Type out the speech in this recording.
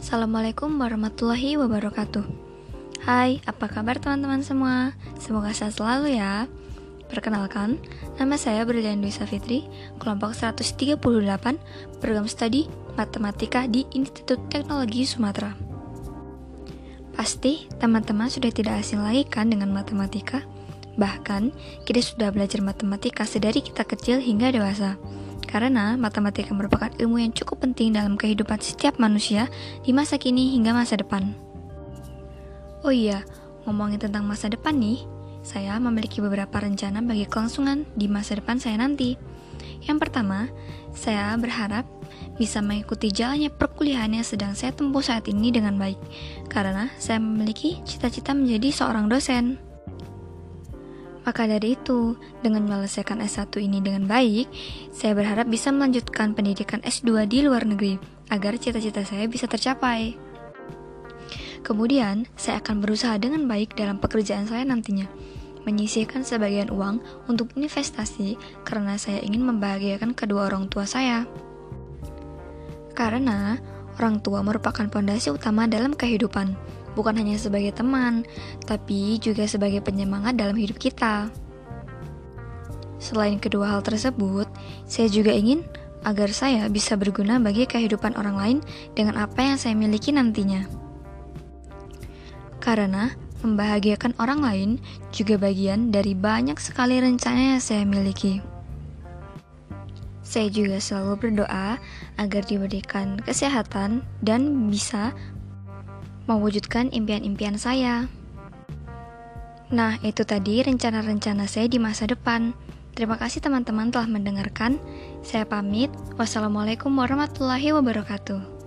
Assalamualaikum warahmatullahi wabarakatuh Hai, apa kabar teman-teman semua? Semoga sehat selalu ya Perkenalkan, nama saya Brilian Dwi Safitri, kelompok 138, program studi Matematika di Institut Teknologi Sumatera. Pasti teman-teman sudah tidak asing lagi kan dengan matematika? Bahkan, kita sudah belajar matematika sedari kita kecil hingga dewasa. Karena matematika merupakan ilmu yang cukup penting dalam kehidupan setiap manusia di masa kini hingga masa depan. Oh iya, ngomongin tentang masa depan nih, saya memiliki beberapa rencana bagi kelangsungan di masa depan saya nanti. Yang pertama, saya berharap bisa mengikuti jalannya perkuliahan yang sedang saya tempuh saat ini dengan baik, karena saya memiliki cita-cita menjadi seorang dosen. Maka dari itu, dengan menyelesaikan S1 ini dengan baik, saya berharap bisa melanjutkan pendidikan S2 di luar negeri, agar cita-cita saya bisa tercapai. Kemudian, saya akan berusaha dengan baik dalam pekerjaan saya nantinya, menyisihkan sebagian uang untuk investasi karena saya ingin membahagiakan kedua orang tua saya. Karena orang tua merupakan fondasi utama dalam kehidupan, bukan hanya sebagai teman, tapi juga sebagai penyemangat dalam hidup kita. Selain kedua hal tersebut, saya juga ingin agar saya bisa berguna bagi kehidupan orang lain dengan apa yang saya miliki nantinya. Karena membahagiakan orang lain juga bagian dari banyak sekali rencana yang saya miliki. Saya juga selalu berdoa agar diberikan kesehatan dan bisa mewujudkan impian-impian saya. Nah, itu tadi rencana-rencana saya di masa depan. Terima kasih teman-teman telah mendengarkan. Saya pamit. Wassalamualaikum warahmatullahi wabarakatuh.